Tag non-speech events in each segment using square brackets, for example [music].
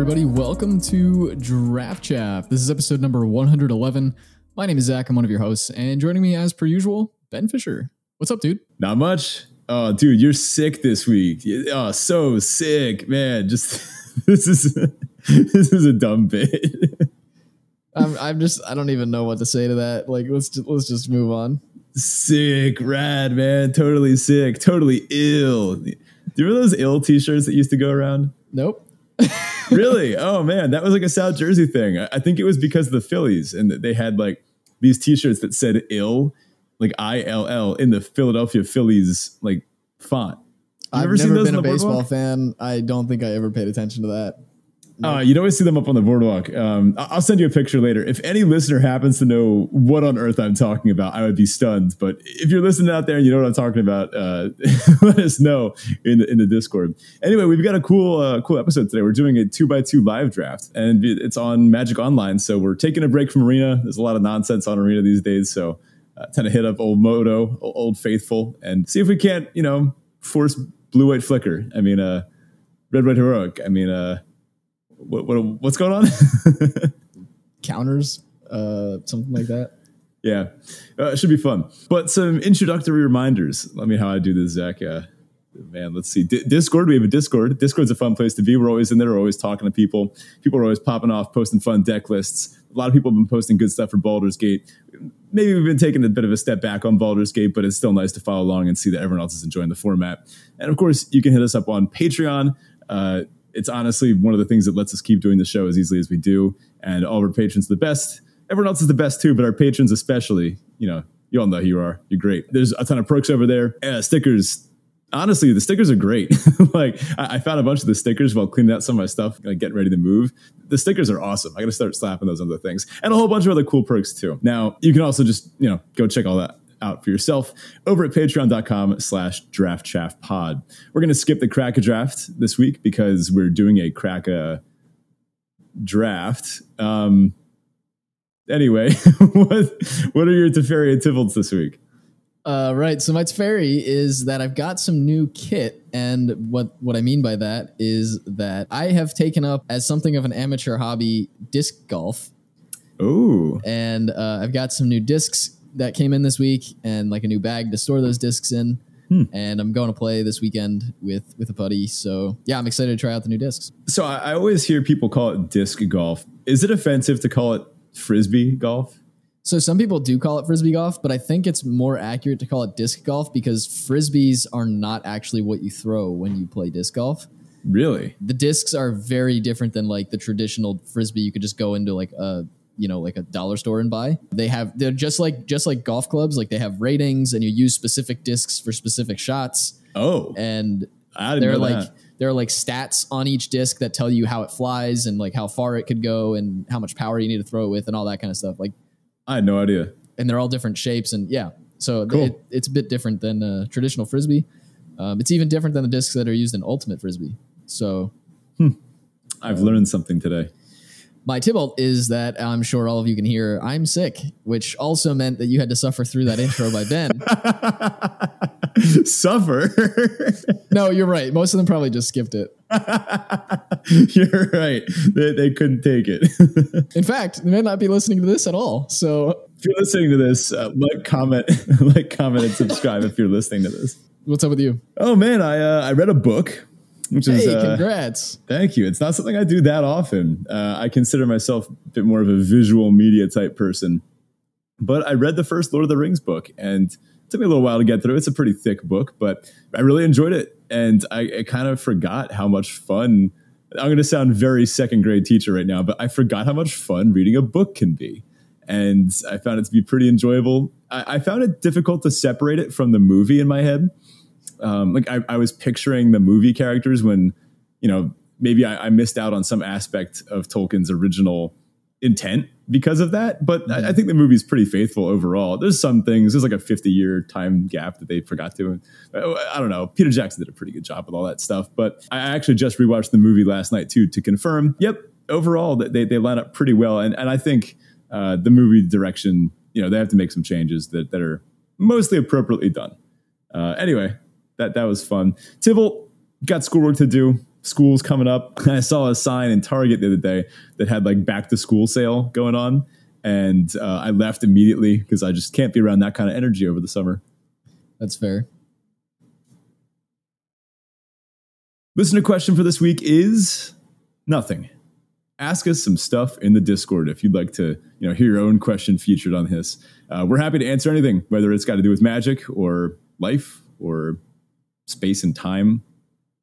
everybody? Welcome to Draft Chaff. This is episode number 111. My name is Zach. I'm one of your hosts, and joining me as per usual, Ben Fisher. What's up, dude? Not much. Oh, dude, you're sick this week. Oh, so sick, man. Just [laughs] this is [laughs] this is a dumb bit. [laughs] I'm, I'm just I don't even know what to say to that. Like, let's just, let's just move on. Sick, rad, man. Totally sick. Totally ill. Do you remember those ill T-shirts that used to go around? Nope. Really? Oh man, that was like a South Jersey thing. I think it was because of the Phillies and they had like these T-shirts that said "ill," like I L L, in the Philadelphia Phillies like font. You I've never been a baseball fan. I don't think I ever paid attention to that. Uh, you'd always see them up on the boardwalk. Um, I'll send you a picture later. If any listener happens to know what on earth I'm talking about, I would be stunned. But if you're listening out there and you know what I'm talking about, uh, [laughs] let us know in the, in the Discord. Anyway, we've got a cool uh, cool episode today. We're doing a two by two live draft, and it's on Magic Online. So we're taking a break from Arena. There's a lot of nonsense on Arena these days, so uh, tend to hit up old Moto, old Faithful, and see if we can't, you know, force blue white flicker. I mean, uh, red white heroic. I mean, uh what, what what's going on? [laughs] Counters, uh, something like that. Yeah, uh, it should be fun. But some introductory reminders. Let me know how I do this, Zach. Uh, man, let's see. D- Discord. We have a Discord. Discord's a fun place to be. We're always in there. We're always talking to people. People are always popping off, posting fun deck lists. A lot of people have been posting good stuff for Baldur's Gate. Maybe we've been taking a bit of a step back on Baldur's Gate, but it's still nice to follow along and see that everyone else is enjoying the format. And of course, you can hit us up on Patreon. Uh, it's honestly one of the things that lets us keep doing the show as easily as we do. And all of our patrons the best. Everyone else is the best too, but our patrons especially, you know, you all know who you are. You're great. There's a ton of perks over there. Uh, stickers. Honestly, the stickers are great. [laughs] like I, I, found a bunch of the stickers while cleaning out some of my stuff, like getting ready to move. The stickers are awesome. I got to start slapping those other things, and a whole bunch of other cool perks too. Now you can also just you know go check all that out for yourself over at patreon.com slash draft chaff pod. We're going to skip the crack a draft this week because we're doing a crack a draft. Um, anyway, [laughs] what, what are your Teferi and Tibalts this week? Uh, right. So my Teferi is that I've got some new kit, and what what I mean by that is that I have taken up as something of an amateur hobby disc golf. Oh, and uh, I've got some new discs that came in this week and like a new bag to store those discs in. Hmm. And I'm going to play this weekend with with a buddy. So yeah, I'm excited to try out the new discs. So I, I always hear people call it disc golf. Is it offensive to call it frisbee golf? So some people do call it frisbee golf, but I think it's more accurate to call it disc golf because frisbees are not actually what you throw when you play disc golf. Really? The discs are very different than like the traditional frisbee. You could just go into like a you know like a dollar store and buy. They have they're just like just like golf clubs like they have ratings and you use specific discs for specific shots. Oh. And they're like that. there are like stats on each disc that tell you how it flies and like how far it could go and how much power you need to throw it with and all that kind of stuff. Like i had no idea. and they're all different shapes and yeah. So cool. it, it's a bit different than traditional frisbee. Um, it's even different than the discs that are used in ultimate frisbee. So hmm. i've learned something today my Tibalt is that I'm sure all of you can hear I'm sick, which also meant that you had to suffer through that intro by Ben. [laughs] suffer? [laughs] no, you're right. Most of them probably just skipped it. [laughs] you're right. They, they couldn't take it. In fact, they may not be listening to this at all. So if you're listening to this, uh, like, comment, like, comment, and subscribe if you're listening to this. What's up with you? Oh man, I uh, I read a book which hey, is uh, congrats. Thank you. It's not something I do that often. Uh, I consider myself a bit more of a visual media type person, but I read the first Lord of the Rings book and it took me a little while to get through. It's a pretty thick book, but I really enjoyed it, and I, I kind of forgot how much fun. I'm going to sound very second grade teacher right now, but I forgot how much fun reading a book can be. And I found it to be pretty enjoyable. I, I found it difficult to separate it from the movie in my head um, like I, I, was picturing the movie characters when you know maybe I, I, missed out on some aspect of Tolkien's original intent because of that. But mm-hmm. I, I, think the movie's pretty faithful overall. There's some things. There's like a 50 year time gap that they forgot to. I don't know. Peter Jackson did a pretty good job with all that stuff. But I actually just rewatched the movie last night too to confirm. Yep, overall they they line up pretty well. And and I think uh, the movie direction, you know, they have to make some changes that that are mostly appropriately done. Uh, anyway, that that was fun. Tibalt got schoolwork to do. school's coming up. [laughs] I saw a sign in Target the other day that had like back to school sale going on, and uh, I left immediately because I just can't be around that kind of energy over the summer. That's fair. Listener question for this week is nothing. Ask us some stuff in the Discord if you'd like to, you know, hear your own question featured on this. Uh, we're happy to answer anything, whether it's got to do with magic or life or space and time.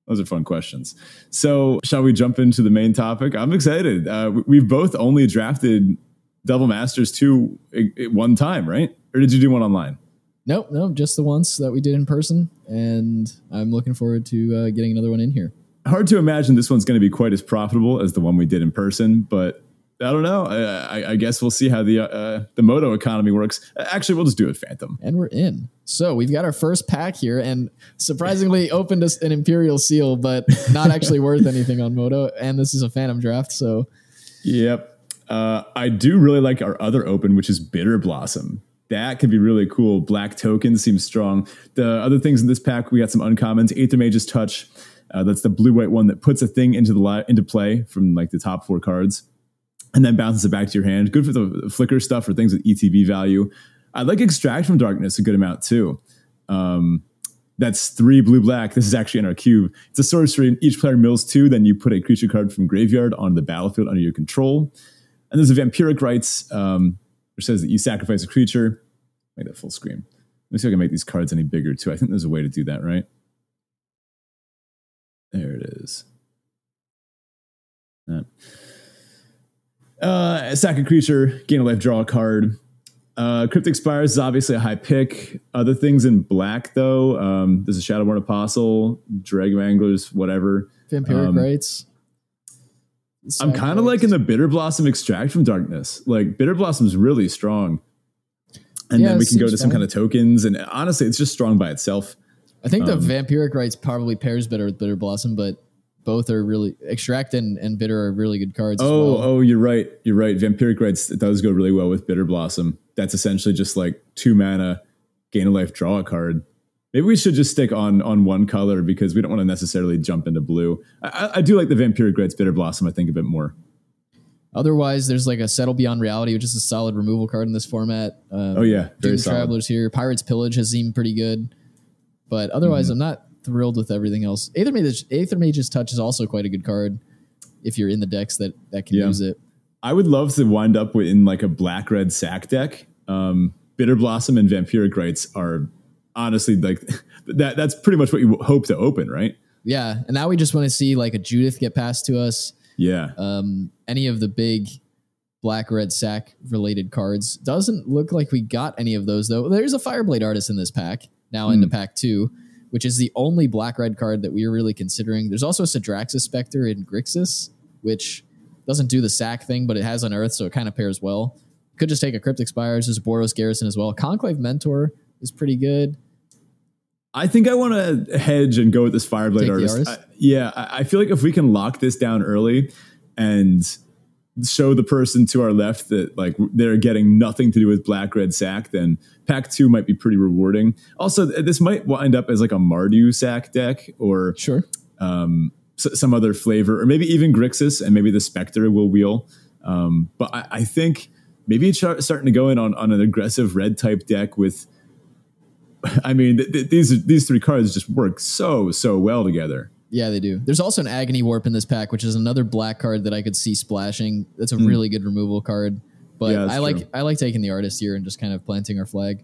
Those are fun questions. So, shall we jump into the main topic? I'm excited. Uh, we've both only drafted Double Masters 2 at one time, right? Or did you do one online? Nope, no, just the once that we did in person, and I'm looking forward to uh, getting another one in here. Hard to imagine this one's going to be quite as profitable as the one we did in person, but I don't know. I, I, I guess we'll see how the uh, the moto economy works. Actually, we'll just do it Phantom, and we're in. So we've got our first pack here, and surprisingly [laughs] opened us an Imperial Seal, but not actually worth [laughs] anything on moto. And this is a Phantom draft, so yep. Uh, I do really like our other open, which is Bitterblossom that could be really cool. Black token seems strong. The other things in this pack, we got some uncommons. Eighth Aethermage's Touch. Uh, that's the blue white one that puts a thing into the li- into play from like the top four cards, and then bounces it back to your hand. Good for the flicker stuff or things with ETB value. I like Extract from Darkness a good amount too. Um, that's three blue black. This is actually in our cube. It's a sorcery. And each player mills two. Then you put a creature card from graveyard on the battlefield under your control. And there's a Vampiric Rites. Um, which says that you sacrifice a creature. Make that full screen. Let me see if I can make these cards any bigger too. I think there's a way to do that, right? There it is. Uh, sack a creature, gain a life, draw a card. Uh, Cryptic Spires is obviously a high pick. Other things in black, though, um, there's a Shadowborn Apostle, Dragon Anglers, whatever. Vampiric um, Rites. I'm kind of liking the Bitterblossom extract from Darkness. Like Bitterblossom's really strong. And yeah, then we can go to some kind of tokens. And honestly, it's just strong by itself. I think um, the Vampiric Rites probably pairs better with Bitterblossom, but both are really extract and, and bitter are really good cards. Oh, well. oh, you're right. You're right. Vampiric Rites does go really well with Bitterblossom. That's essentially just like two mana, gain a life, draw a card. Maybe we should just stick on on one color because we don't want to necessarily jump into blue. I, I do like the Vampiric Rites Bitterblossom. I think a bit more. Otherwise, there's like a Settle Beyond Reality, which is a solid removal card in this format. Um, oh yeah, very Travelers here. Pirates Pillage has seemed pretty good, but otherwise, mm-hmm. I'm not thrilled with everything else. Aether, Mage, Aethermage's Touch is also quite a good card if you're in the decks that that can yeah. use it. I would love to wind up with in like a black red sack deck. Um, Bitterblossom and Vampiric Rites are honestly like [laughs] that that's pretty much what you hope to open, right? Yeah, and now we just want to see like a Judith get passed to us. Yeah. Um, any of the big black red sack related cards doesn't look like we got any of those though. There's a Fireblade artist in this pack now mm. the pack two, which is the only black red card that we are really considering. There's also a Sedraxis Specter in Grixis, which doesn't do the sack thing, but it has Unearth, so it kind of pairs well. Could just take a Cryptic Spires. There's a Boros Garrison as well. Conclave Mentor is pretty good. I think I want to hedge and go with this Fireblade Take artist. I, yeah, I, I feel like if we can lock this down early and show the person to our left that like they're getting nothing to do with black red sack, then pack two might be pretty rewarding. Also, this might wind up as like a Mardu sack deck or sure um, some other flavor, or maybe even Grixis, and maybe the Spectre will wheel. Um, but I, I, think maybe it's starting to go in on, on an aggressive red type deck with I mean, th- th- these these three cards just work so so well together. Yeah, they do. There's also an Agony Warp in this pack, which is another black card that I could see splashing. That's a mm. really good removal card. But yeah, I like true. I like taking the artist here and just kind of planting our flag.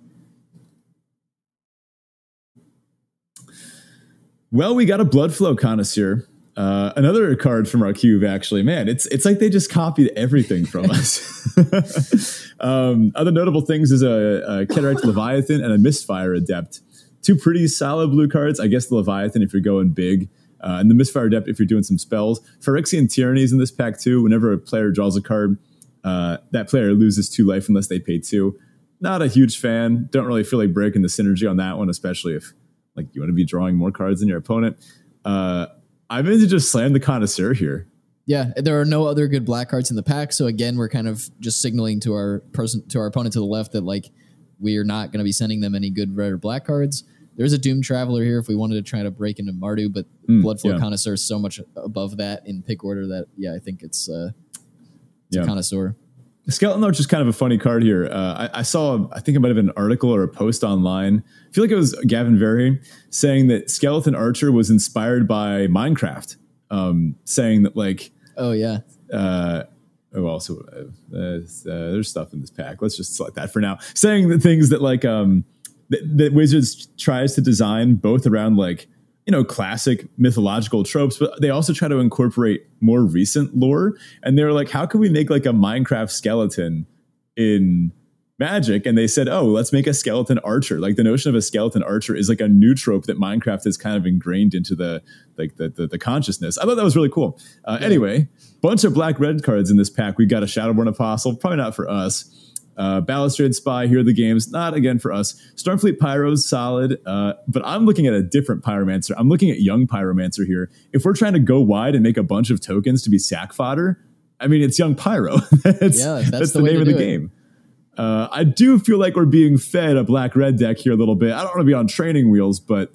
Well, we got a Bloodflow Connoisseur. Uh, another card from our cube, actually. Man, it's it's like they just copied everything from [laughs] us. [laughs] um, other notable things is a, a [laughs] Leviathan and a Mistfire Adept. Two pretty solid blue cards. I guess the Leviathan if you're going big, uh, and the Mistfire Adept if you're doing some spells. Phyrexian Tyranny is in this pack too. Whenever a player draws a card, uh, that player loses two life unless they pay two. Not a huge fan. Don't really feel like breaking the synergy on that one, especially if like you want to be drawing more cards than your opponent. Uh, I'm going to just slam the connoisseur here. Yeah, there are no other good black cards in the pack. So again, we're kind of just signaling to our person to our opponent to the left that like we are not going to be sending them any good red or black cards. There's a Doomed Traveler here if we wanted to try to break into Mardu, but Mm, Bloodflow yeah. Connoisseur is so much above that in pick order that yeah, I think it's uh, it's Yeah. a Connoisseur. Skeleton Archer is kind of a funny card here. Uh, I, I saw, I think it might have been an article or a post online. I feel like it was Gavin Verhey saying that Skeleton Archer was inspired by Minecraft, um, saying that like, Oh yeah, uh, oh, also uh, uh, there's stuff in this pack. Let's just select that for now. Saying the things that like um, that, that Wizards tries to design both around like you know classic mythological tropes, but they also try to incorporate more recent lore. And they were like, how can we make like a Minecraft skeleton in Magic? And they said, oh, let's make a skeleton archer. Like the notion of a skeleton archer is like a new trope that Minecraft has kind of ingrained into the like the the, the consciousness. I thought that was really cool. Uh, Anyway, bunch of black red cards in this pack. We got a Shadowborn Apostle, probably not for us. Uh, Balustrade Spy, here are the games. Not again for us. Stormfleet Pyro's solid, uh, but I'm looking at a different Pyromancer. I'm looking at Young Pyromancer here. If we're trying to go wide and make a bunch of tokens to be sack fodder, I mean, it's Young Pyro. [laughs] that's, Yeah, that's the the, name of the game. Uh, I do feel like we're being fed a black red deck here a little bit. I don't want to be on training wheels, but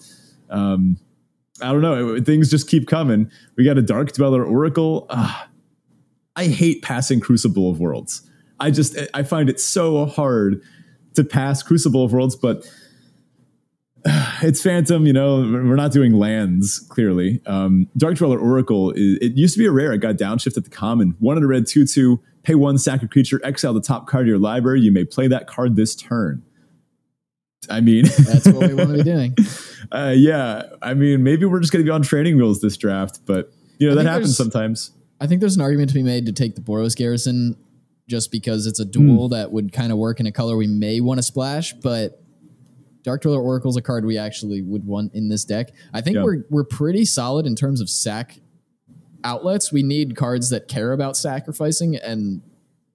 um, I don't know. It- things just keep coming. We got a Dark Dweller Oracle. Ah, I hate passing Crucible of Worlds. I just I find it so hard to pass Crucible of Worlds, but [sighs] it's Phantom. You know, we're not doing lands clearly. Um, Dark Dweller Oracle. Is, it used to be a rare. It got downshift at the common. One in a red two two. Pay one sack a creature. Exile the top card of your library. You may play that card this turn. I mean, that's what we want to be [laughs] doing. uh, yeah. I mean, maybe we're just going to be on training wheels this draft, but you know I that happens sometimes. I think there's an argument to be made to take the Boros Garrison just because it's a dual Hmm. that would kind of work in a color we may want to splash, but Dark Dweller Oracle is a card we actually would want in this deck. I think Yeah. we're we're pretty solid in terms of sack outlets. We need cards that care about sacrificing and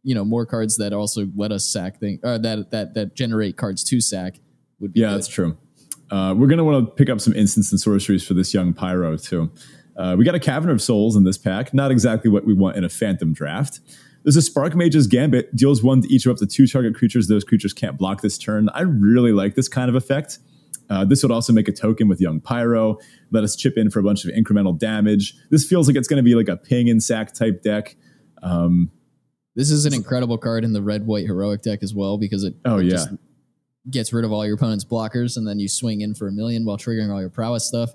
you know more cards that also let us sack thing uh, that that that generate cards to sack would be Yeah, good. that's true. Uh, we're going to want to pick up some instants and sorceries for this young Pyro, too. Uh, we got a Cavern of Souls in this pack. Not exactly what we want in a Phantom draft. There's a Sparkmage's Gambit. Deals one to each of up to two target creatures. Those creatures can't block this turn. I really like this kind of effect. Uh, this would also make a token with Young Pyro. Let us chip in for a bunch of incremental damage. This feels like it's going to be like a ping and sack type deck. Um, This is an incredible card in the red white heroic deck as well because it, Oh, it yeah. just gets rid of all your opponent's blockers and then you swing in for a million while triggering all your prowess stuff.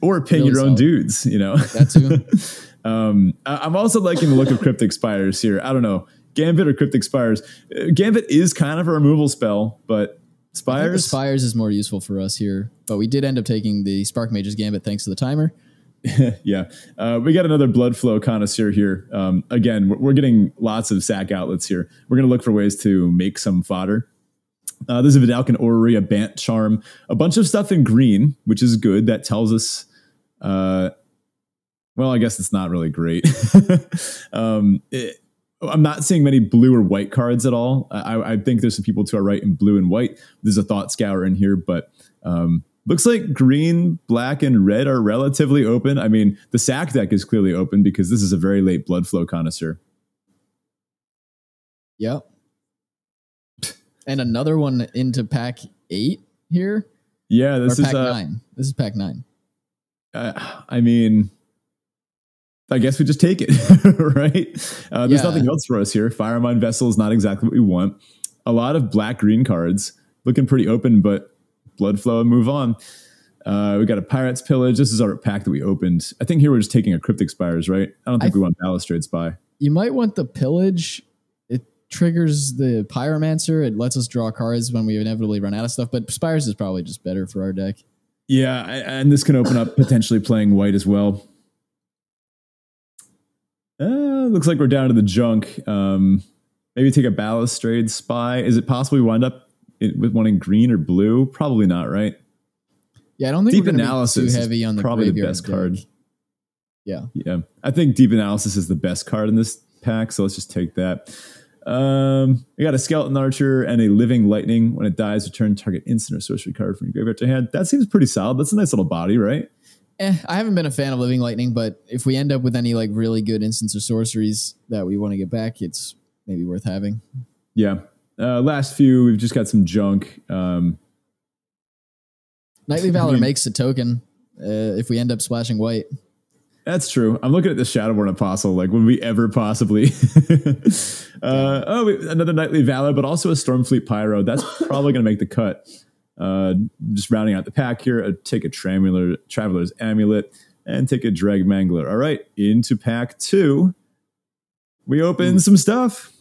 Or ping Really your own solid. dudes, you know? That too. [laughs] Um, I- I'm also liking the look of Cryptic Spires here. I don't know. Gambit or Cryptic Spires. Uh, Gambit is kind of a removal spell, but Spires. Spires is more useful for us here, but we did end up taking the Sparkmage's Gambit thanks to the timer. [laughs] yeah. Uh, we got another Bloodflow Connoisseur here. Um, again, we're, we're getting lots of sack outlets here. We're going to look for ways to make some fodder. Uh, there's a Vedalken Orrery, a Bant Charm, a bunch of stuff in green, which is good. That tells us, uh, well, I guess it's not really great. [laughs] um, it- I'm not seeing many blue or white cards at all. I, I think there's some people to our right in blue and white. There's a Thought Scour in here, but um, looks like green, black, and red are relatively open. I mean, the sack deck is clearly open because this is a very late Bloodflow Connoisseur. Yep. And another one into pack eight here, Yeah, or this pack is. Uh, nine. This is pack nine. uh, I mean, I guess we just take it, [laughs] right? Uh, there's Yeah. nothing else for us here. Firemine Vessel is not exactly what we want. A lot of black green cards looking pretty open, but blood flow and move on. Uh, we got a Pirates Pillage. This is our pack that we opened. I think here we're just taking a Cryptic Spires, right? I don't think I- we want Balustrade Spy. You might want the pillage. Triggers the pyromancer. It lets us draw cards when we inevitably run out of stuff. But Spires is probably just better for our deck. Yeah, I- and this can open up potentially playing white as well. Uh, looks like we're down to the junk. Um, maybe take a balustrade spy. Is it possible we wind up with one in green or blue? Probably not, right? Yeah, I don't think Deep we're gonna be analysis too is heavy on the probably the best deck. card. Yeah, Yeah, I think deep analysis is the best card in this pack, so let's just take that. Um, we got a skeleton archer and a living lightning. When it dies, return target instant or sorcery card from your graveyard to hand. That seems pretty solid. That's a nice little body, right? eh, I haven't been a fan of Living Lightning, but if we end up with any like really good instants or sorceries that we want to get back, it's maybe worth having. Yeah. Uh, last few, we've just got some junk. Um, Knightly Valor mean- [laughs] makes a token uh, if we end up splashing white. That's true. I'm looking at the Shadowborn Apostle. Like, would we ever possibly? [laughs] uh, oh, we, another Knightly Valor, but also a Stormfleet Pyro. That's probably going to make the cut. Uh, just rounding out the pack here. Uh, take a Traveler, Traveler's Amulet and take a Drag Mangler. All right, into pack two. We open some stuff.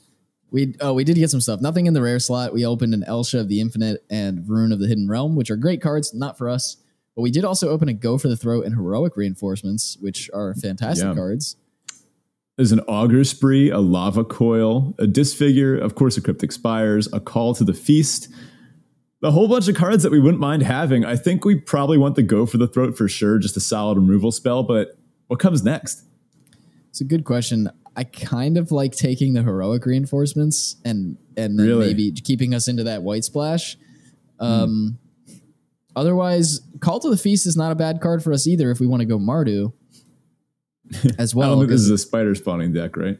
We oh we did get some stuff. Nothing in the rare slot. We opened an Elsha of the Infinite and Rune of the Hidden Realm, which are great cards, not for us. But we did also open a Go for the Throat and Heroic Reinforcements, which are fantastic Yeah. cards. There's an Auger Spree, a Lava Coil, a Disfigure, of course, a Cryptic Spires, a Call to the Feast. A whole bunch of cards that we wouldn't mind having. I think we probably want the Go for the Throat for sure, just a solid removal spell. But what comes next? It's a good question. I kind of like taking the heroic reinforcements and and then Really? maybe keeping us into that white splash. Um, Otherwise, Call to the Feast is not a bad card for us either if we want to go Mardu [laughs] as well. I well. don't think this 'cause- is a spider spawning deck, right?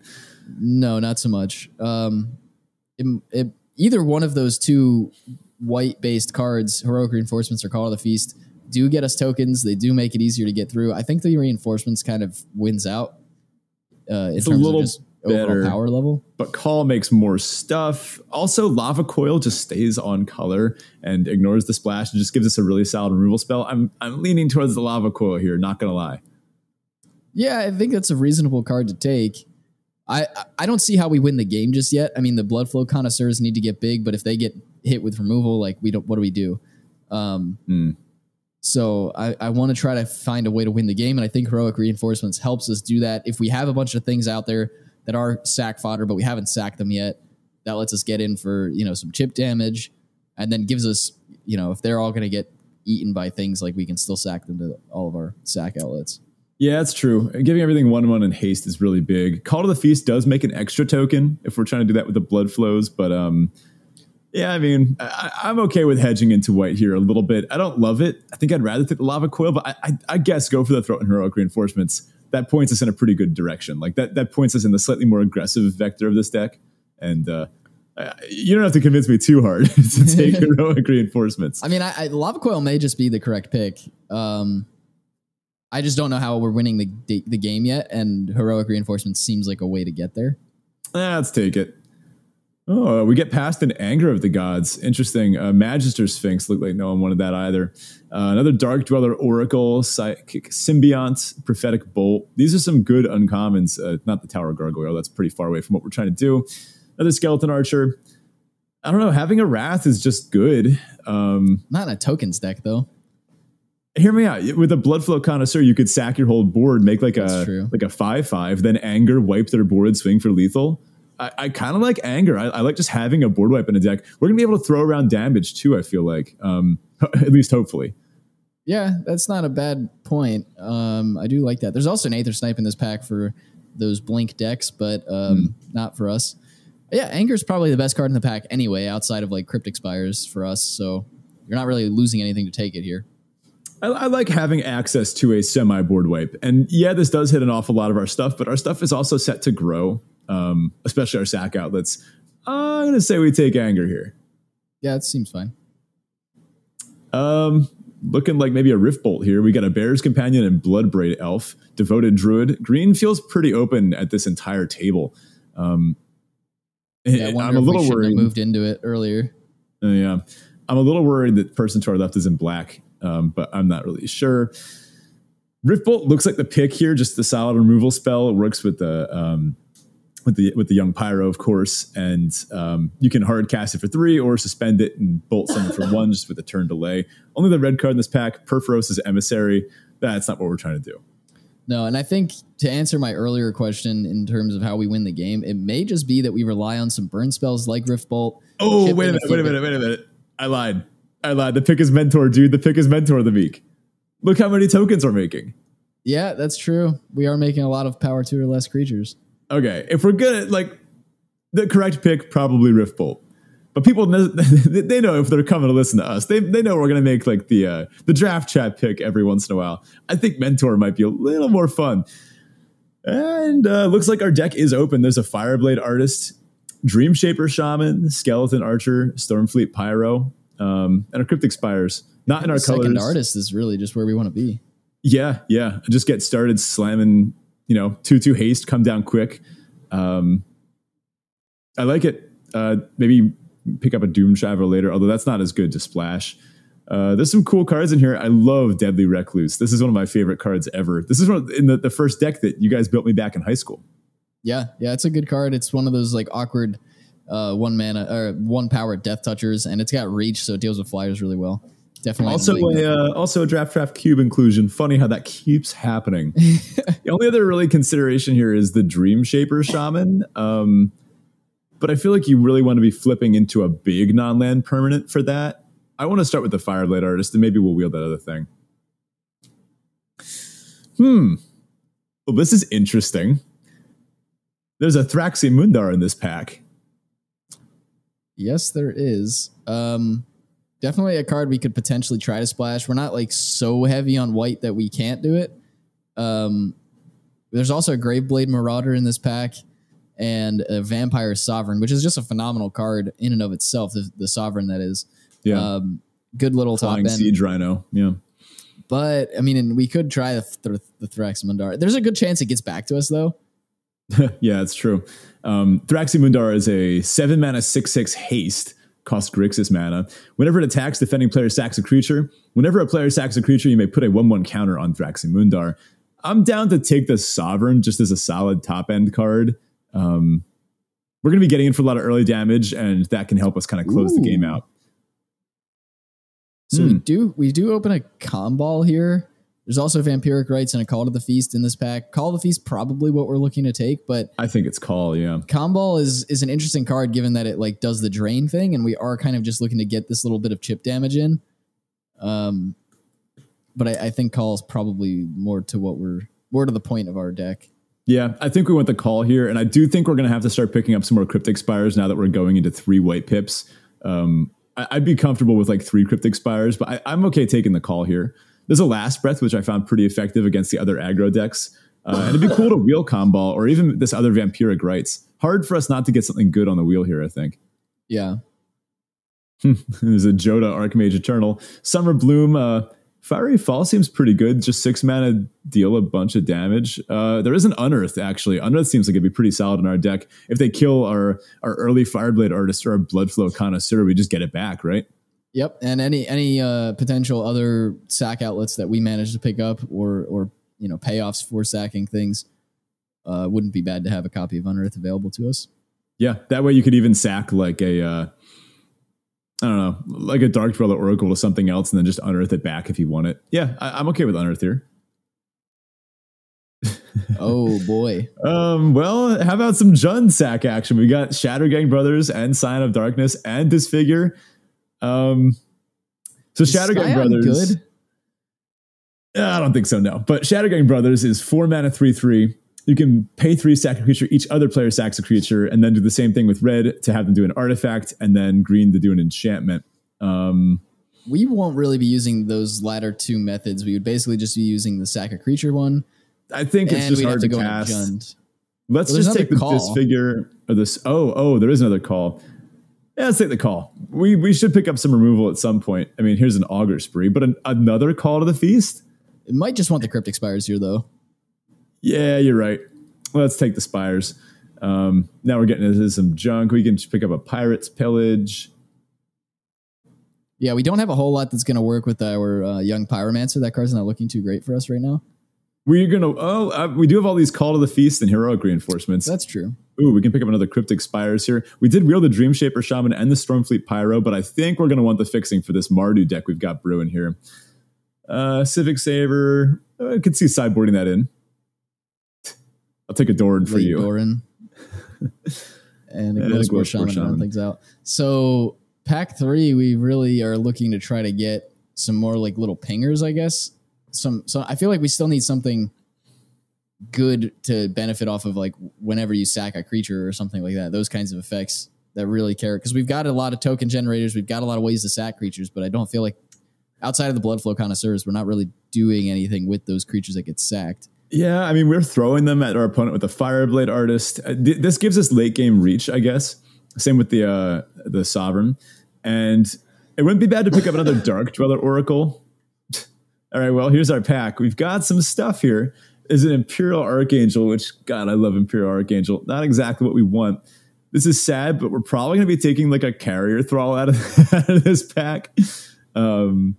no, not so much. Um, it, it, either one of those two white based cards, heroic reinforcements or Call to the Feast, do get us tokens. They do make it easier to get through. I think the reinforcements kind of wins out uh, in It's a little of just overall better. power level. But Call makes more stuff. Also, Lava Coil just stays on color and ignores the splash and just gives us a really solid removal spell. I'm I'm leaning towards the Lava Coil here, not gonna lie. Yeah, I think that's a reasonable card to take. I I- don't see how we win the game just yet. I mean, the Bloodflow Connoisseurs need to get big, but if they get hit with removal, like we don't, what do we do? Um, Hmm. So I, I want to try to find a way to win the game, and I think heroic reinforcements helps us do that. If we have a bunch of things out there that are sack fodder, but we haven't sacked them yet, that lets us get in for you know some chip damage, and then gives us you know if they're all going to get eaten by things, like we can still sack them to all of our sack outlets. Yeah, that's true. Giving everything one one in haste is really big. Call to the Feast does make an extra token if we're trying to do that with the blood flows, but um, yeah, I mean, I, I'm okay with hedging into white here a little bit. I don't love it. I think I'd rather take the lava coil, but I, I, I guess go for the throat and heroic reinforcements. That points us in a pretty good direction. Like that, that points us in the slightly more aggressive vector of this deck. And uh, you don't have to convince me too hard [laughs] to take [laughs] heroic reinforcements. I mean, I, I lava coil may just be the correct pick. Um, I just don't know how we're winning the, the game yet, and heroic reinforcements seems like a way to get there. Let's take it. Oh, we get past an anger of the gods. Interesting. Uh, Magister Sphinx looked like no one wanted that either. Uh, another Dark Dweller Oracle, Psychic Symbiont, Prophetic Bolt. These are some good uncommons. Uh, not the Tower Gargoyle. That's pretty far away from what we're trying to do. Another Skeleton Archer. I don't know. Having a Wrath is just good. Um, Not in a tokens deck though. hear me out. With a Bloodflow Connoisseur, you could sack your whole board, make like That's a true. like a five five, then anger, wipe their board, swing for lethal. I, I kind of like anger. I, I like just having a board wipe in a deck. We're gonna be able to throw around damage too. I feel like, um, [laughs] at least hopefully. Yeah, that's not a bad point. Um, I do like that. There's also an Aether Snipe in this pack for those blink decks, but um, not for us. Yeah, Anger's probably the best card in the pack anyway, outside of like Cryptic Spires for us. So you're not really losing anything to take it here. I, I like having access to a semi board wipe. And yeah, this does hit an awful lot of our stuff, but our stuff is also set to grow, um, especially our sack outlets. I'm gonna say we take anger here. Yeah, it seems fine. Um, looking like maybe a rift bolt here. We got a bear's companion and bloodbraid elf, devoted druid. Green feels pretty open at this entire table. Um, Yeah, [laughs] I'm a little worried. moved into it earlier. Uh, yeah, I'm a little worried that person to our left is in black, um, but I'm not really sure. Rift bolt looks like the pick here, just the solid removal spell. It works with the um, with the with the young pyro, of course, and um, you can hard cast it for three or suspend it and bolt someone for one, just with a turn delay. Only the red card in this pack, Purphoros' emissary. That's not what we're trying to do. No, and I think to answer my earlier question in terms of how we win the game, it may just be that we rely on some burn spells like Rift Bolt. Oh, wait a minute, wait a minute, wait a minute. I lied. I lied. The pick is mentor, dude. The pick is Mentor of the Meek. Look how many tokens we're making. Yeah, that's true. We are making a lot of power two or less creatures. Okay, if we're gonna like the correct pick, probably Rift Bolt. But people [laughs] they know if they're coming to listen to us, they, they know we're gonna make like the uh, the Draft Chaff pick every once in a while. I think Mentor might be a little more fun. And uh, looks like our deck is open. There's a Fireblade Artist, Dreamshaper Shaman, Skeleton Archer, Stormfleet Pyro. Um, and our cryptic spires, not in our Second colors. artist is really just where we want to be. Yeah, yeah. Just get started slamming, you know, two two haste, come down quick. Um, I like it. Uh, maybe pick up a Doom Shaver later, although that's not as good to splash. Uh, there's some cool cards in here. I love Deadly Recluse. This is one of my favorite cards ever. This is one in the, the first deck that you guys built me back in high school. Yeah, yeah, it's a good card. It's one of those like awkward uh, one mana or one power death touchers, and it's got reach, so it deals with flyers really well. Definitely. Also, a, uh, also a draft draft cube inclusion. Funny how that keeps happening. [laughs] the only other really consideration here is the Dreamshaper Shaman. Um, but I feel like you really want to be flipping into a big non land permanent for that. I want to start with the Fireblade Artist, and maybe we'll wield that other thing. Hmm. Well, this is interesting. There's a Thraximundar in this pack. Yes, there is. Um, definitely a card we could potentially try to splash. We're not like so heavy on white that we can't do it. Um, there's also a Graveblade Marauder in this pack and a Vampire Sovereign, which is just a phenomenal card in and of itself. The, the Sovereign that is. Yeah. Um, good little Flying top end. Siege Rhino. Yeah. But I mean, and we could try the, th- the Thraximundar. There's a good chance it gets back to us though. [laughs] yeah, it's true. Um, Thraximundar is a seven mana six six haste, cost Grixis mana. Whenever it attacks, defending player sacks a creature. Whenever a player sacks a creature, you may put a one one counter on Thraximundar. I'm down to take the Sovereign just as a solid top end card. Um, we're going to be getting in for a lot of early damage, and that can help us kind of close the game out. So we Hmm. do we do open a combo here. There's also vampiric rights and a call to the feast in this pack. Call to the feast probably what we're looking to take, but I think it's call, yeah. Comball is is an interesting card given that it like does the drain thing, and we are kind of just looking to get this little bit of chip damage in. Um, but I, I think call is probably more to what we're more to the point of our deck. Yeah, I think we want the call here, and I do think we're going to have to start picking up some more cryptic spires now that we're going into three white pips. Um, I, I'd be comfortable with like three cryptic spires, but I, I'm okay taking the call here. There's a last breath, which I found pretty effective against the other aggro decks, uh, and it'd be cool to wheel Comball or even this other vampiric rights. Hard for us not to get something good on the wheel here. I think Yeah, [laughs] there's a Jodah Archmage Eternal Summer Bloom. Uh, Fiery Fall seems pretty good. Just six mana, deal a bunch of damage. Uh, there is an Unearth actually. Unearth seems like it'd be pretty solid in our deck. If they kill our our early Fireblade artist or our Bloodflow connoisseur, we just get it back, right? Yep. And any any uh, potential other sack outlets that we manage to pick up or or you know payoffs for sacking things uh, wouldn't be bad to have a copy of Unearth available to us. Yeah, that way you could even sack like a uh, I don't know, like a Dark Dweller Oracle to something else, and then just unearth it back if you want it. Yeah, I, I'm okay with unearth here. [laughs] Oh boy. Um, well, how about some Jund sack action? We got Shattergang Brothers and Sign of Darkness and Disfigure. Um, so Is Shattergang Scion Brothers. good? Uh, I don't think so, no. But Shattergang Brothers is four mana, three, three. You can pay three, sack a creature. Each other player sacks a creature, and then do the same thing with red to have them do an artifact, and then green to do an enchantment. Um, we won't really be using those latter two methods. We would basically just be using the sack a creature one, I think it's just hard to to go cast. Let's Well, just take the call. disfigure or this. Oh, oh, there is another call. Yeah, let's take the call. We we should pick up some removal at some point. I mean, here's an auger spree, but an, another call to the feast. It might just want the cryptic spires here though. Yeah, you're right. Let's take the spires. Um, now we're getting into some junk. We can just pick up a pirate's pillage. Yeah, we don't have a whole lot that's going to work with our uh, young pyromancer. That card's not looking too great for us right now. We're gonna. Oh, uh, we do have all these call to the feast and heroic reinforcements. That's true. Ooh, we can pick up another cryptic spires here. We did wheel the Dreamshaper Shaman and the Stormfleet Pyro, but I think we're going to want the fixing for this Mardu deck we've got brewing here. Uh, Civic Saber, uh, I could see sideboarding that in. I'll take a Doran for Late you. Doran. [laughs] and it goes shaman, Shaman. round things out. So pack three, we really are looking to try to get some more like little pingers, I guess. Some so I feel like we still need something good to benefit off of like whenever you sack a creature or something like that. Those kinds of effects that really care because we've got a lot of token generators, we've got a lot of ways to sack creatures, but I don't feel like outside of the Bloodflow Connoisseurs, we're not really doing anything with those creatures that get sacked. Yeah, I mean, we're throwing them at our opponent with a Fireblade Artist. Uh, this gives us late game reach, I guess. Same with the uh, the Sovereign, and It wouldn't be bad to pick up another [laughs] Dark Dweller Oracle. All right, well, here's our pack. We've got some stuff here. Is an Imperial Archangel, which, God, I love Imperial Archangel. Not exactly what we want. This is sad, but we're probably going to be taking like a carrier thrall out of, [laughs] out of this pack. Um,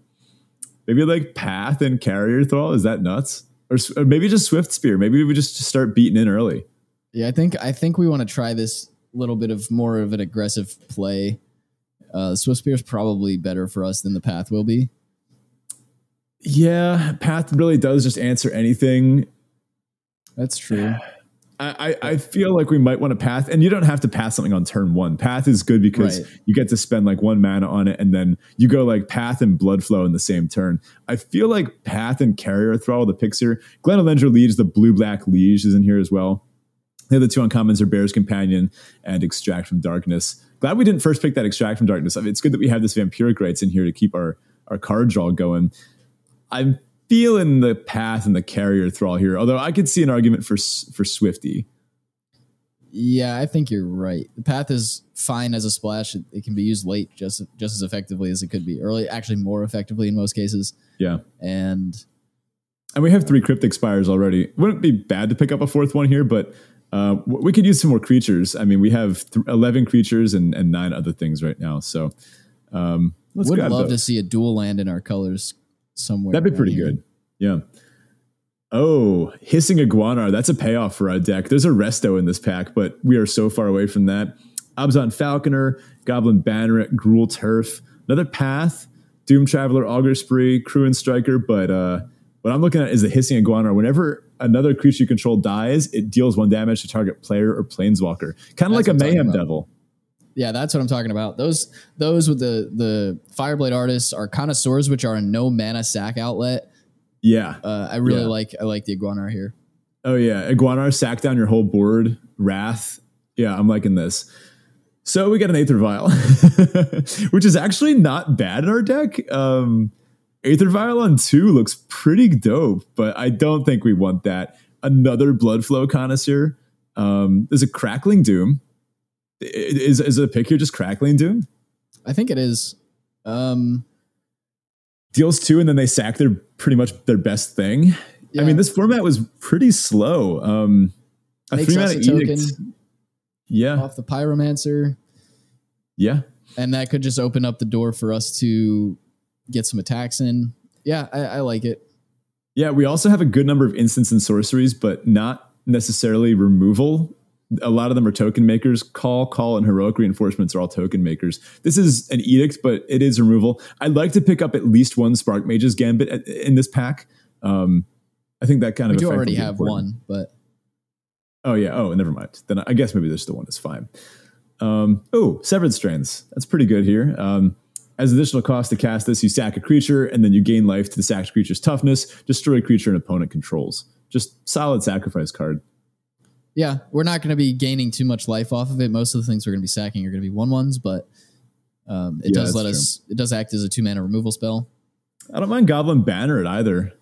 maybe like Path and carrier thrall. Is that nuts? Or, or maybe just Swiftspear. Maybe we just start beating in early. Yeah, I think I think we want to try this little bit of more of an aggressive play. Uh, Swiftspear is probably better for us than the Path will be. Yeah, Path really does just answer anything. That's true. I, I feel like we might want to path, and you don't have to pass something on turn one. Path is good because right. you get to spend like one mana on it, and then you go like path and blood flow in the same turn. I feel like path and carrier thrall the picks here. Glen Elendra Liege, the blue black liege, is in here as well. The other two uncommons are Bear's Companion and Extract from Darkness. Glad we didn't first pick that Extract from Darkness. I mean, it's good that we have this Vampiric Rites in here to keep our our card draw going. I'm feeling the path and the carrier thrall here. Although I could see an argument for for Swifty. Yeah, I think you're right. The path is fine as a splash. It, it, can be used late just just as effectively as it could be early. Actually, more effectively in most cases. Yeah, and and we have three cryptic spires already. Wouldn't be bad to pick up a fourth one here, but uh, we could use some more creatures. I mean, we have th- eleven creatures and, and nine other things right now. So um, would love to see a dual land in our colors somewhere. That'd be pretty good. Yeah. Oh, hissing iguanar. That's a payoff for our deck. There's a resto in this pack, but we are so far away from that. Abzan Falconer, Goblin Banneret, Gruul Turf, another path, Doomed Traveler, Auger Spree, Crew and Striker. But uh, what I'm looking at is the hissing iguanar. Whenever another creature you control dies, it deals one damage to target player or planeswalker. Kind of like a mayhem devil. Yeah, that's what I'm talking about. Those those with the the Fireblade artists are connoisseurs, which are a no mana sack outlet. Yeah, uh, I really yeah. like I like the Iguanar here. Oh yeah, Iguanar sack down your whole board. Wrath. Yeah, I'm liking this. So we got an Aether Vial, [laughs] which is actually not bad in our deck. Um, Aether Vial on two looks pretty dope, but I don't think we want that. Another Bloodflow Connoisseur. Um, there's a Crackling Doom is is a pick here just crackling doom? I think it is. Um, Deals two, and then they sack their pretty much their best thing. Yeah. I mean, this format was pretty slow. Um, a three mana edict, yeah, off the pyromancer, yeah, and that could just open up the door for us to get some attacks in. Yeah, I, I like it. Yeah, we also have a good number of instants and sorceries, but not necessarily removal a lot of them are token makers. Call, call, and heroic reinforcements are all token makers. This is an edict, but it is removal. I'd like to pick up at least one Sparkmage's Gambit in this pack. Um, I think that kind we of. We do already have important. one, but. Oh yeah. Oh, never mind. Then I guess maybe there's the one is fine. Um, oh, Severed Strands. That's pretty good here. Um, as additional cost to cast this, you sack a creature, and then you gain life to the sacked creature's toughness. Destroy a creature an opponent controls. Just solid sacrifice card. Yeah, we're not going to be gaining too much life off of it. Most of the things we're going to be sacking are going to be one ones, but um, it yeah, does let true. us. It does act as a two mana removal spell. I don't mind Goblin Banneret either.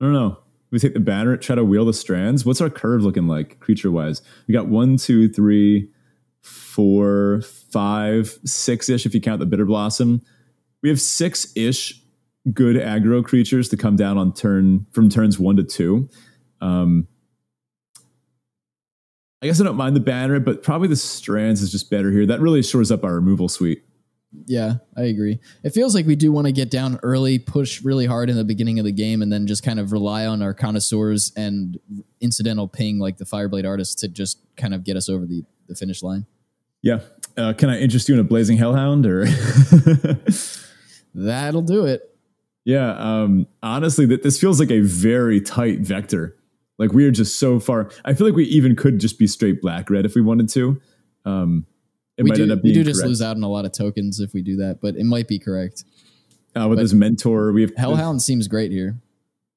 I don't know. We take the banner, try to wheel the strands. What's our curve looking like creature wise? We got one, two, three, four, five, six ish if you count the Bitterblossom. We have six ish good aggro creatures to come down on turn from turns one to two. Um, I guess I don't mind the banner, but probably the strands is just better here. That really shores up our removal suite. Yeah, I agree. It feels like we do want to get down early, push really hard in the beginning of the game, and then just kind of rely on our connoisseurs and incidental ping like the Fireblade artists to just kind of get us over the, the finish line. Yeah. Uh, can I interest you in a Blazing Hellhound or? That'll do it. [laughs] Yeah. Um, honestly, that this feels like a very tight vector. Like we are just so far. I feel like we even could just be straight black red if we wanted to. Um, it we might do, end up being we do just lose out on a lot of tokens if we do that, but it might be correct. Uh, with but this mentor, we have Hellhound seems great here.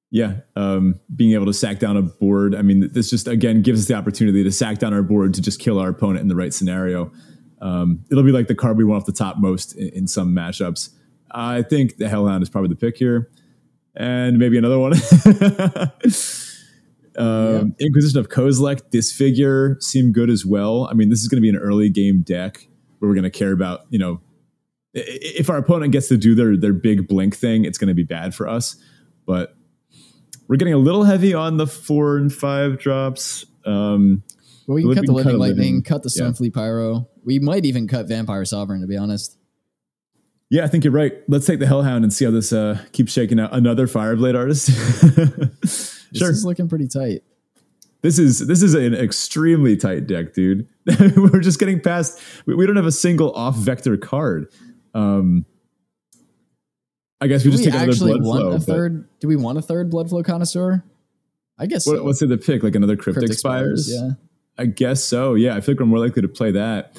Yeah, um, being able to sack down a board. I mean, this just again gives us the opportunity to sack down our board to just kill our opponent in the right scenario. Um, it'll be like the card we want off the top most in, in some mashups. I think the Hellhound is probably the pick here, and maybe another one. [laughs] Um. Inquisition of Kozilek, Disfigure seem good as well. I mean, this is going to be an early game deck where we're going to care about, you know, if our opponent gets to do their their big blink thing, it's going to be bad for us. But we're getting a little heavy on the four and five drops. Um, well, we can cut the living cut lightning, living, cut the Sunfleet yeah. pyro. We might even cut vampire sovereign, to be honest. Yeah, I think you're right. Let's take the Hellhound and see how this uh, keeps shaking out. Another Fireblade artist. [laughs] this sure. is looking pretty tight. This is this is an extremely tight deck, dude. [laughs] We're just getting past. We, we, don't have a single off vector card. Um, I guess do we just we take another blood want flow. A third? Do we want a third Bloodflow Connoisseur? I guess. What, so. What's in the pick? Like another cryptic, cryptic spires? Yeah. I guess so. Yeah, I feel like we're more likely to play that.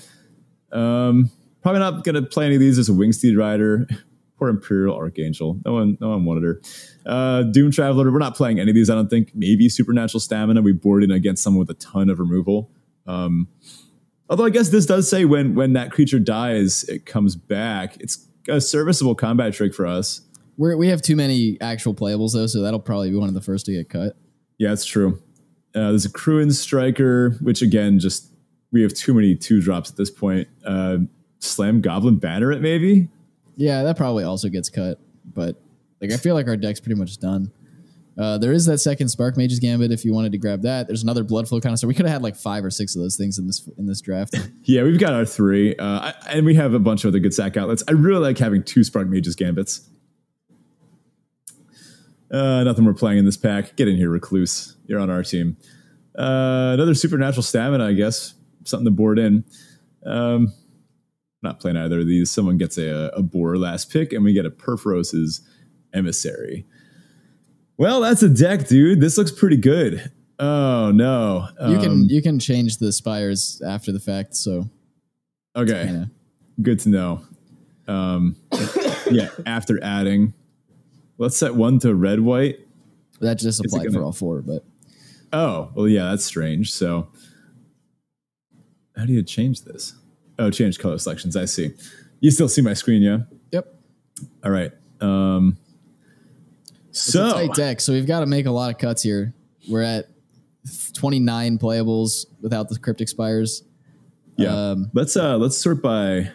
Um, probably not going to play any of these as a Wingsteed rider. Poor Imperial Archangel. No one, no one wanted her. Uh, Doomed Traveler. We're not playing any of these. I don't think. Maybe Supernatural Stamina. We board in against someone with a ton of removal. Um, although I guess this does say when when that creature dies, it comes back. It's a serviceable combat trick for us. we we have too many actual playables though, so that'll probably be one of the first to get cut. Yeah, that's true. Uh, there's a Kruin Striker, which again, just we have too many two drops at this point. Uh, Slam Goblin Banneret maybe. Yeah, that probably also gets cut, but like I feel like our deck's pretty much done. Uh, there is that second Sparkmage's Gambit if you wanted to grab that. There's another Bloodflow Connoisseur. We could have had like five or six of those things in this in this draft. [laughs] yeah, we've got our three, uh, and we have a bunch of other good sack outlets. I really like having two Sparkmage's Gambits. Uh, nothing we're playing in this pack. Get in here, Recluse. You're on our team. Uh, another Supernatural Stamina, I guess. Something to board in. Um, not playing either of these. Someone gets a, a boar last pick, and we get a Purphoros' Emissary. Well, that's a deck, dude. This looks pretty good. Oh no, um, you can um, you can change the spires after the fact. So okay, kinda. good to know. Um, [coughs] yeah, after adding, let's set one to red white. That just applied gonna, for all four, but oh well, yeah, that's strange. So how do you change this? Oh, change color selections. I see. You still see my screen, yeah? Yep. All right. Um, it's so tight deck. So we've got to make a lot of cuts here. We're at 29 playables without the cryptic spires. Yeah. Um, let's uh let's sort by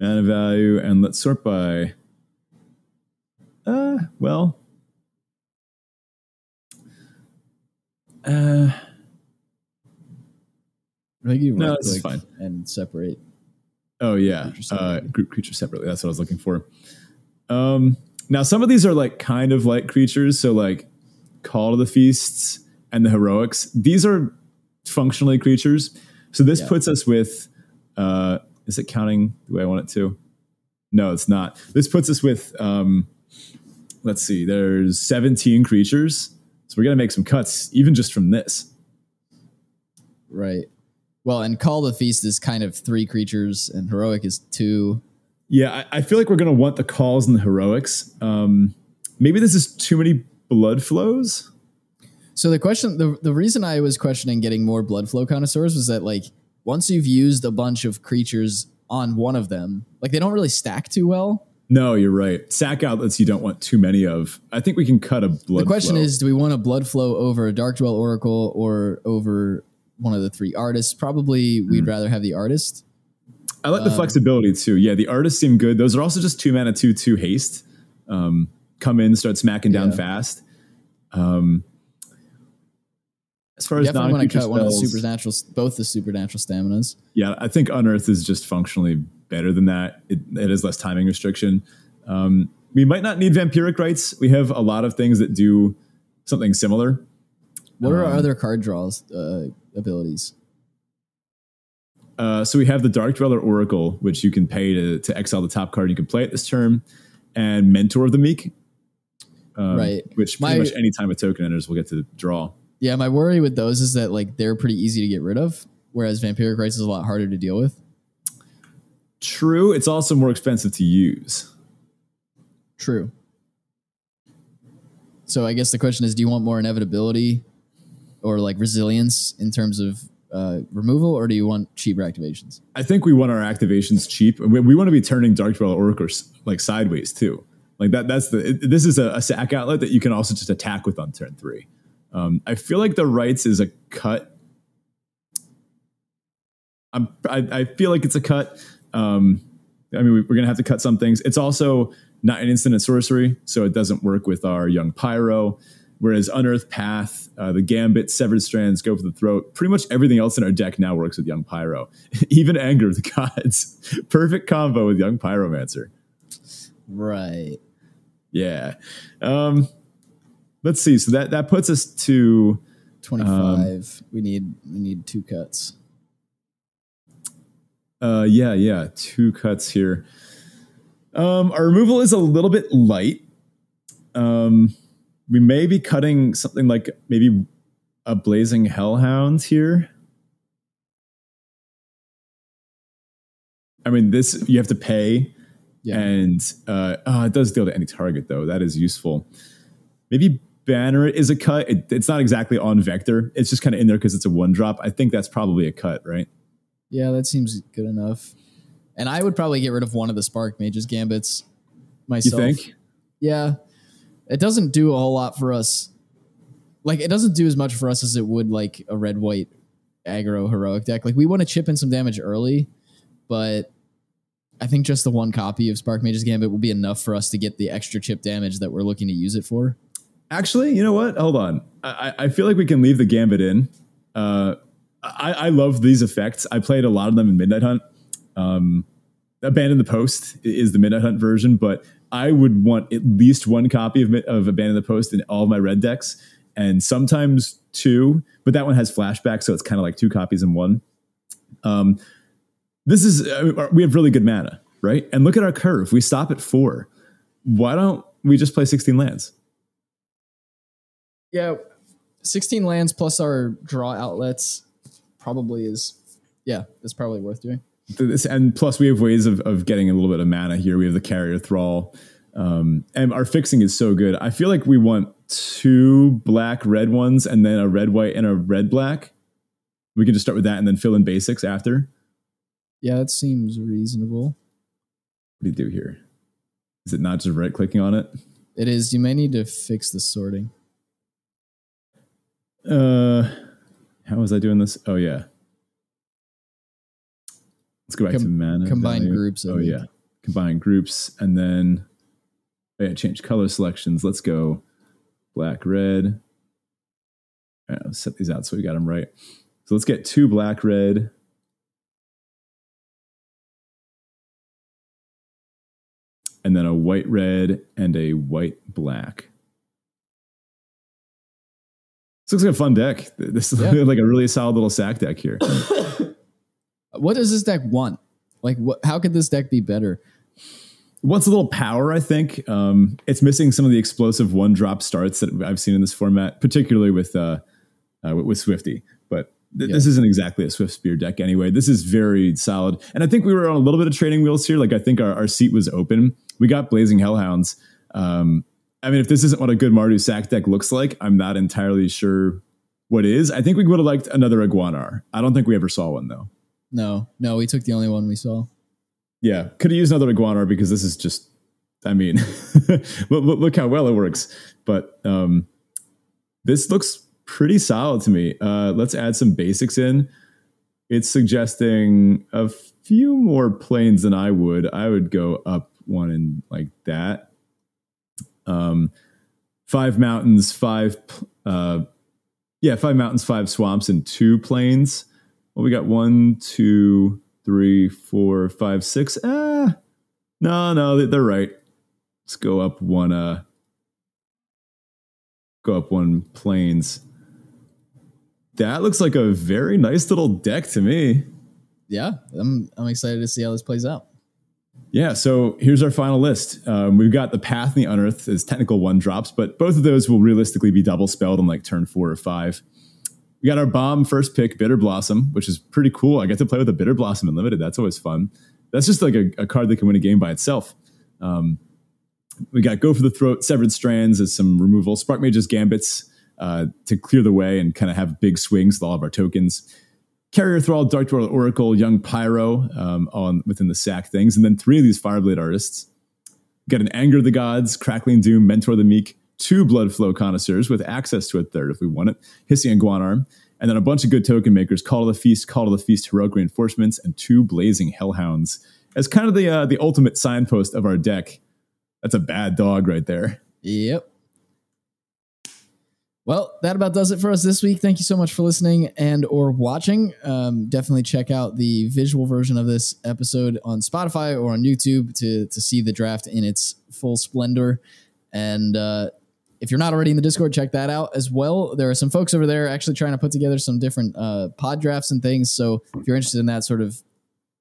mana value and let's sort by uh well uh I think you no, that's fine. And separate. Oh yeah, creature uh, group creature separately. That's what I was looking for. Um, now some of these are like kind of like creatures. So like Call to the Feasts and the Heroics. These are functionally creatures. So this yeah. puts us with. Uh, is it counting the way I want it to? No, it's not. This puts us with. Um, let's see. There's 17 creatures. So we're gonna make some cuts even just from this. Right. Well, and Call the Feast is kind of three creatures, and Heroic is two. Yeah, I, I feel like we're going to want the calls and the heroics. Um, maybe this is too many blood flows. So the question, the the reason I was questioning getting more Bloodflow Connoisseurs was that like once you've used a bunch of creatures on one of them, like they don't really stack too well. No, you're right. Sack outlets you don't want too many of. I think we can cut a blood. The question flow. is, do we want a blood flow over a Dark Dweller Oracle or over one of the three artists. Probably we'd mm. rather have the artist. I like the um, flexibility too. Yeah, the artists seem good. Those are also just two mana, two two haste. Um, come in, start smacking down yeah. fast. Um, as far as non cut spells, one of the supernatural, both the supernatural staminas. Yeah, I think unearth is just functionally better than that. It, it has less timing restriction. Um, we might not need vampiric rites. We have a lot of things that do something similar. What are our um, other card draws? Uh, abilities? Uh, so we have the Dark Dweller Oracle, which you can pay to, to exile the top card you can play at this term, and Mentor of the Meek, um, right? Which pretty my, much any time a token enters, we'll get to draw. Yeah, my worry with those is that like they're pretty easy to get rid of, whereas Vampiric Rites is a lot harder to deal with. True, it's also more expensive to use. True. So I guess the question is, do you want more inevitability or like resilience in terms of uh, removal, or do you want cheaper activations? I think we want our activations cheap. We, we want to be turning Dark Dweller Oracles like sideways too. Like that. That's the. It, this is a, a, sack outlet that you can also just attack with on turn three. Um, I feel like the rites is a cut. I'm, I, I feel like it's a cut. Um, I mean, we- we're gonna have to cut some things. It's also not an instant sorcery, so it doesn't work with our young pyro. Whereas Unearth Path, uh, the Gambit, Severed Strands, Go for the Throat, pretty much everything else in our deck now works with Young Pyro. [laughs] Even Anger of the Gods. [laughs] Perfect combo with Young Pyromancer. Right. Yeah. Um, let's see. So that, that puts us to 25. we need we need two cuts. Uh, yeah, yeah, two cuts here. Um, our removal is a little bit light. Um, we may be cutting something like maybe a blazing hellhound here. I mean, this you have to pay, Yeah. and uh, oh, it does deal to any target though. That is useful. Maybe banner is a cut. It, it's not exactly on vector. It's just kind of in there because it's a one drop. I think that's probably a cut, right? Yeah, that seems good enough. And I would probably get rid of one of the Sparkmage's Gambits You myself. think? Yeah. It doesn't do a whole lot for us. Like it doesn't do as much for us as it would like a red white aggro heroic deck. Like we want to chip in some damage early, but I think just the one copy of Sparkmage's Gambit will be enough for us to get the extra chip damage that we're looking to use it for. Actually, you know what? Hold on. I, I feel like we can leave the gambit in. Uh, I, I love these effects. I played a lot of them in Midnight Hunt. Um, Abandon the Post is the Midnight Hunt version, but I would want at least one copy of, of Abandon the Post in all of my red decks, and sometimes two. But that one has flashback, so it's kind of like two copies in one. Um, this is I mean, we have really good mana, right? And look at our curve. We stop at four. Why don't we just play sixteen lands? Yeah. 16 lands plus our draw outlets probably is yeah, it's probably worth doing. And plus we have ways of, of getting a little bit of mana here. We have the carrier thrall. Um, and our fixing is so good. I feel like we want two black red ones and then a red white and a red black. We can just start with that and then fill in basics after. Yeah, that seems reasonable. what do you do here? Is it not just right clicking on it? It is. You may need to fix the sorting. uh how was i doing this? Oh yeah let's go back Com- to mana combine value. groups, I oh think. yeah combine groups and then oh, yeah change color selections. Let's go black red. All right, let's set these out so we got them right. So let's get two black red. And then a white red and a white black. This looks like a fun deck. This is Yeah. [laughs] like a really solid little sack deck here [laughs] What does this deck want? Like, what? How could this deck be better? wants a little power, I think. Um, it's missing some of the explosive one drop starts that I've seen in this format, particularly with uh, uh, with, with Swifty. But th- this isn't exactly a Swiftspear deck anyway. This is very solid, and I think we were on a little bit of training wheels here. Like I think our, our seat was open. We got Blazing Hellhounds. Um, I mean, if this isn't what a good Mardu sack deck looks like, I'm not entirely sure what is. I think we would have liked another Iguanar. I don't think we ever saw one though. No, no, we took the only one we saw. Yeah, could have used another iguana because this is just, I mean, [laughs] look, look, how well it works. But um, this looks pretty solid to me. Uh, let's add some basics in. It's suggesting a few more planes than I would. I would go up one and like that. Um, five mountains, five, uh, yeah, five mountains, five swamps, and two plains. Well, we got one, two, three, four, five, six. Ah, no, no, they- they're right. Let's go up one. Uh, go up one planes. That looks like a very nice little deck to me. Yeah, I'm I'm excited to see how this plays out. Yeah, so here's our final list. Um, we've got the Path and the Unearth as technical one drops, but both of those will realistically be double spelled on like turn four or five. We got our bomb first pick, Bitterblossom, which is pretty cool. I get to play with a Bitterblossom in limited. That's always fun. That's just like a, a card that can win a game by itself. Um, we got Go for the Throat, Severed Strands as some removal, Sparkmage's Gambits uh, to clear the way and kind of have big swings with all of our tokens. Carrier Thrall, Dark Oracle, Young Pyro um, on within the sack things, and then three of these Fireblade artists. Got an Anger of the Gods, Crackling Doom, Mentor the Meek, two Bloodflow Connoisseurs with access to a third if we want it, Hissing Iguanar, and then a bunch of good token makers, Call to the Feast, Call to the Feast, Heroic Reinforcements, and two Blazing Hellhounds as kind of the uh, the ultimate signpost of our deck. That's a bad dog right there. Yep. Well, that about does it for us this week. Thank you so much for listening and or watching. Um, definitely check out the visual version of this episode on Spotify or on YouTube to to see the draft in its full splendor. And uh, if you're not already in the Discord, check that out as well. There are some folks over there actually trying to put together some different uh, pod drafts and things. So if you're interested in that sort of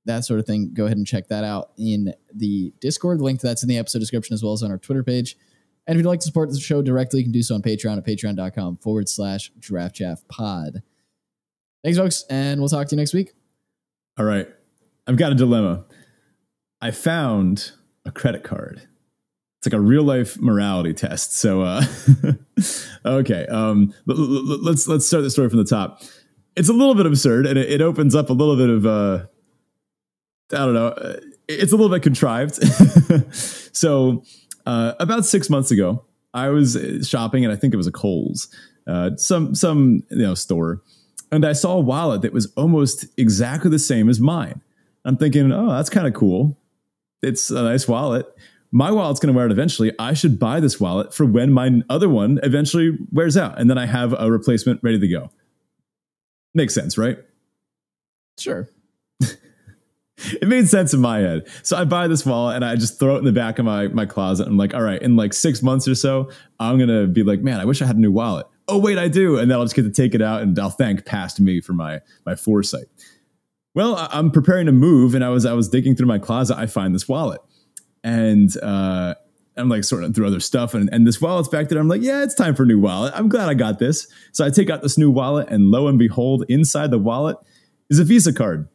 that sort of thing, go ahead and check that out in the Discord. Link to that's in the episode description as well as on our Twitter page. And if you'd like to support the show directly, you can do so on Patreon at patreon.com forward slash draft pod. Thanks, folks, and we'll talk to you next week. All right. I've got a dilemma. I found a credit card. It's like a real life morality test. So, uh, [laughs] okay, um, let's let's start the story from the top. It's a little bit absurd, and it, it opens up a little bit of uh, I don't know. Uh, it's a little bit contrived. [laughs] so, uh, about six months ago, I was shopping, and I think it was a Kohl's, uh, some some you know store, and I saw a wallet that was almost exactly the same as mine. I'm thinking, oh, that's kind of cool. It's a nice wallet. My wallet's going to wear it eventually. I should buy this wallet for when my other one eventually wears out, and then I have a replacement ready to go. Makes sense, right? Sure. [laughs] it made sense in my head. So I buy this wallet and I just throw it in the back of my my closet. I'm like, all right, in like six months or so, I'm gonna be like, man, I wish I had a new wallet. Oh wait, I do, and then I'll just get to take it out and I'll thank past me for my my foresight. Well, I'm preparing to move, and I was I was digging through my closet. I find this wallet, and uh, I'm like sorting through other stuff, and, and this wallet's back there. I'm like, yeah, it's time for a new wallet. I'm glad I got this. So I take out this new wallet, and lo and behold, inside the wallet is a Visa card.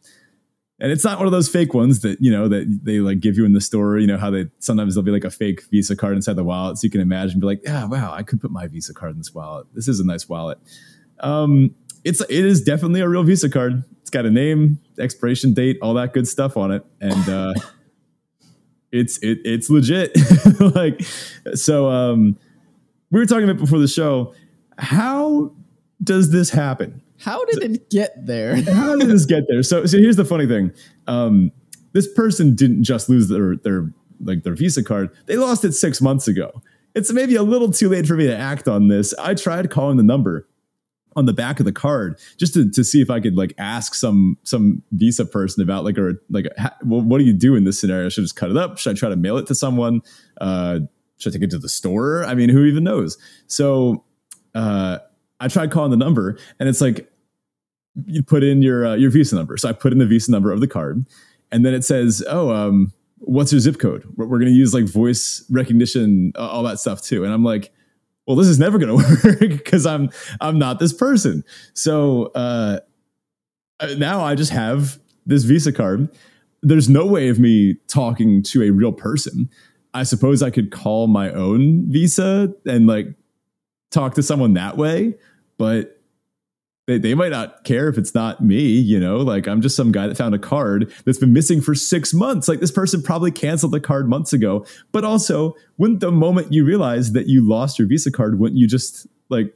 And it's not one of those fake ones that you know that they like give you in the store you know how they sometimes there'll be like a fake visa card inside the wallet. So you can imagine be like yeah wow i could put my visa card in this wallet. This is a nice wallet. Um it's it is definitely a real visa card. It's got a name expiration date all that good stuff on it. And uh it's it, it's legit [laughs] like so um we were talking about before the show how does this happen how did it get there? how did this [laughs] get there? So, so here's the funny thing. Um, this person didn't just lose their their like their Visa card; they lost it six months ago. It's maybe a little too late for me to act on this. I tried calling the number on the back of the card just to, to see if I could like ask some some Visa person about like or like ha, what do you do in this scenario? Should I just cut it up? Should I try to mail it to someone? Uh, should I take it to the store? I mean, who even knows? So uh, I tried calling the number, and it's like you put in your uh, your Visa number. So I put in the Visa number of the card, and then it says, "Oh, um, what's your zip code?" We're, we're going to use like voice recognition, all that stuff too. And I'm like, "Well, this is never going [laughs] to work because I'm I'm not this person." So uh, uh, now I just have this Visa card. There's no way of me talking to a real person. I suppose I could call my own Visa and like talk to someone that way, but they, they might not care if it's not me, you know, like I'm just some guy that found a card that's been missing for six months. Like this person probably canceled the card months ago. But also, wouldn't the moment you realize that you lost your Visa card, wouldn't you just like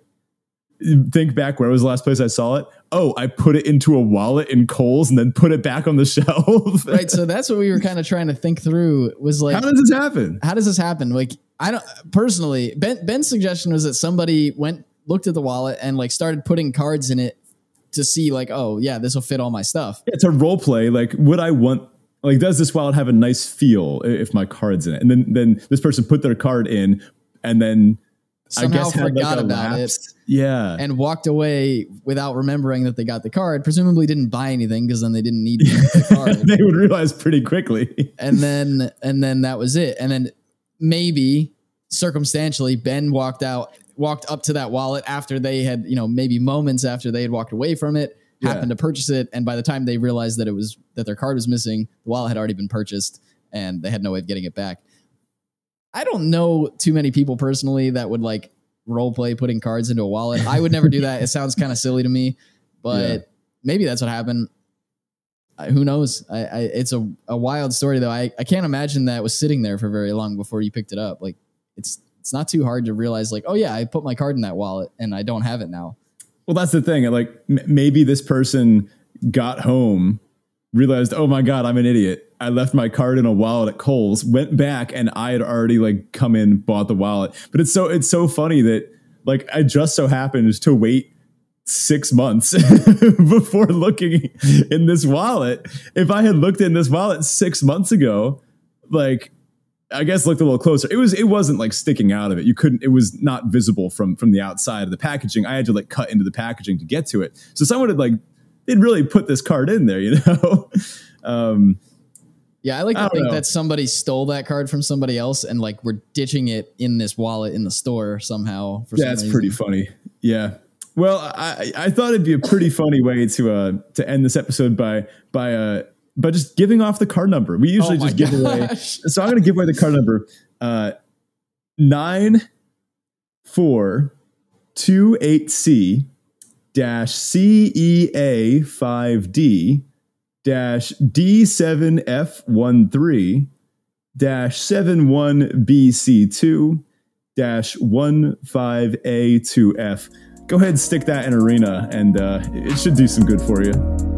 think back where was the last place I saw it? Oh, I put it into a wallet in Kohl's and then put it back on the [laughs] shelf. right. So that's what we were kind of trying to think through was like How does this happen? How does this happen? Like I don't personally Ben Ben's suggestion was that somebody went looked at the wallet and like started putting cards in it to see like, oh yeah, this will fit all my stuff. It's a role play. Like, would I want like does this wallet have a nice feel if my card's in it? And then then this person put their card in and then somehow I guess forgot like about lapse. it. Yeah. And walked away without remembering that they got the card. Presumably didn't buy anything because then they didn't need the [laughs] card. they would realize pretty quickly. and then and then that was it. And then maybe circumstantially Ben walked out walked up to that wallet after they had, you know, maybe moments after they had walked away from it, yeah. happened to purchase it, and by the time they realized that it was that their card was missing, the wallet had already been purchased, and they had no way of getting it back. I don't know too many people personally that would like role play putting cards into a wallet. I would never do that. It sounds kind of silly to me, but yeah. maybe that's what happened. I, who knows? I, I, it's a, a wild story though. I, I can't imagine that was sitting there for very long before you picked it up. Like it's it's not too hard to realize like, oh yeah, I put my card in that wallet and I don't have it now. Well, that's the thing. Like m- maybe this person got home realized, oh my god, I'm an idiot. I left my card in a wallet at Kohl's, went back, and I had already like come in, bought the wallet. But it's so it's so funny that like I just so happened to wait six months [laughs] before looking in this wallet. If I had looked in this wallet six months ago, like I guess looked a little closer. It was it wasn't like sticking out of it. You couldn't. It was not visible from from the outside of the packaging. I had to like cut into the packaging to get to it. So someone had like they'd really put this card in there, you [laughs] know. um, yeah, I like to I think know. that somebody stole that card from somebody else and like we're ditching it in this wallet in the store somehow. For yeah, some pretty funny. Yeah. Well, I, I thought it'd be a pretty funny way to uh, to end this episode by by uh, by just giving off the card number. We usually oh just give away. [laughs] So I'm going to give away the card number uh, nine four two eight C dash CEA five D dash D seven F one three dash seven one B C two dash one five A two F. Go ahead and stick that in Arena, and uh, it should do some good for you.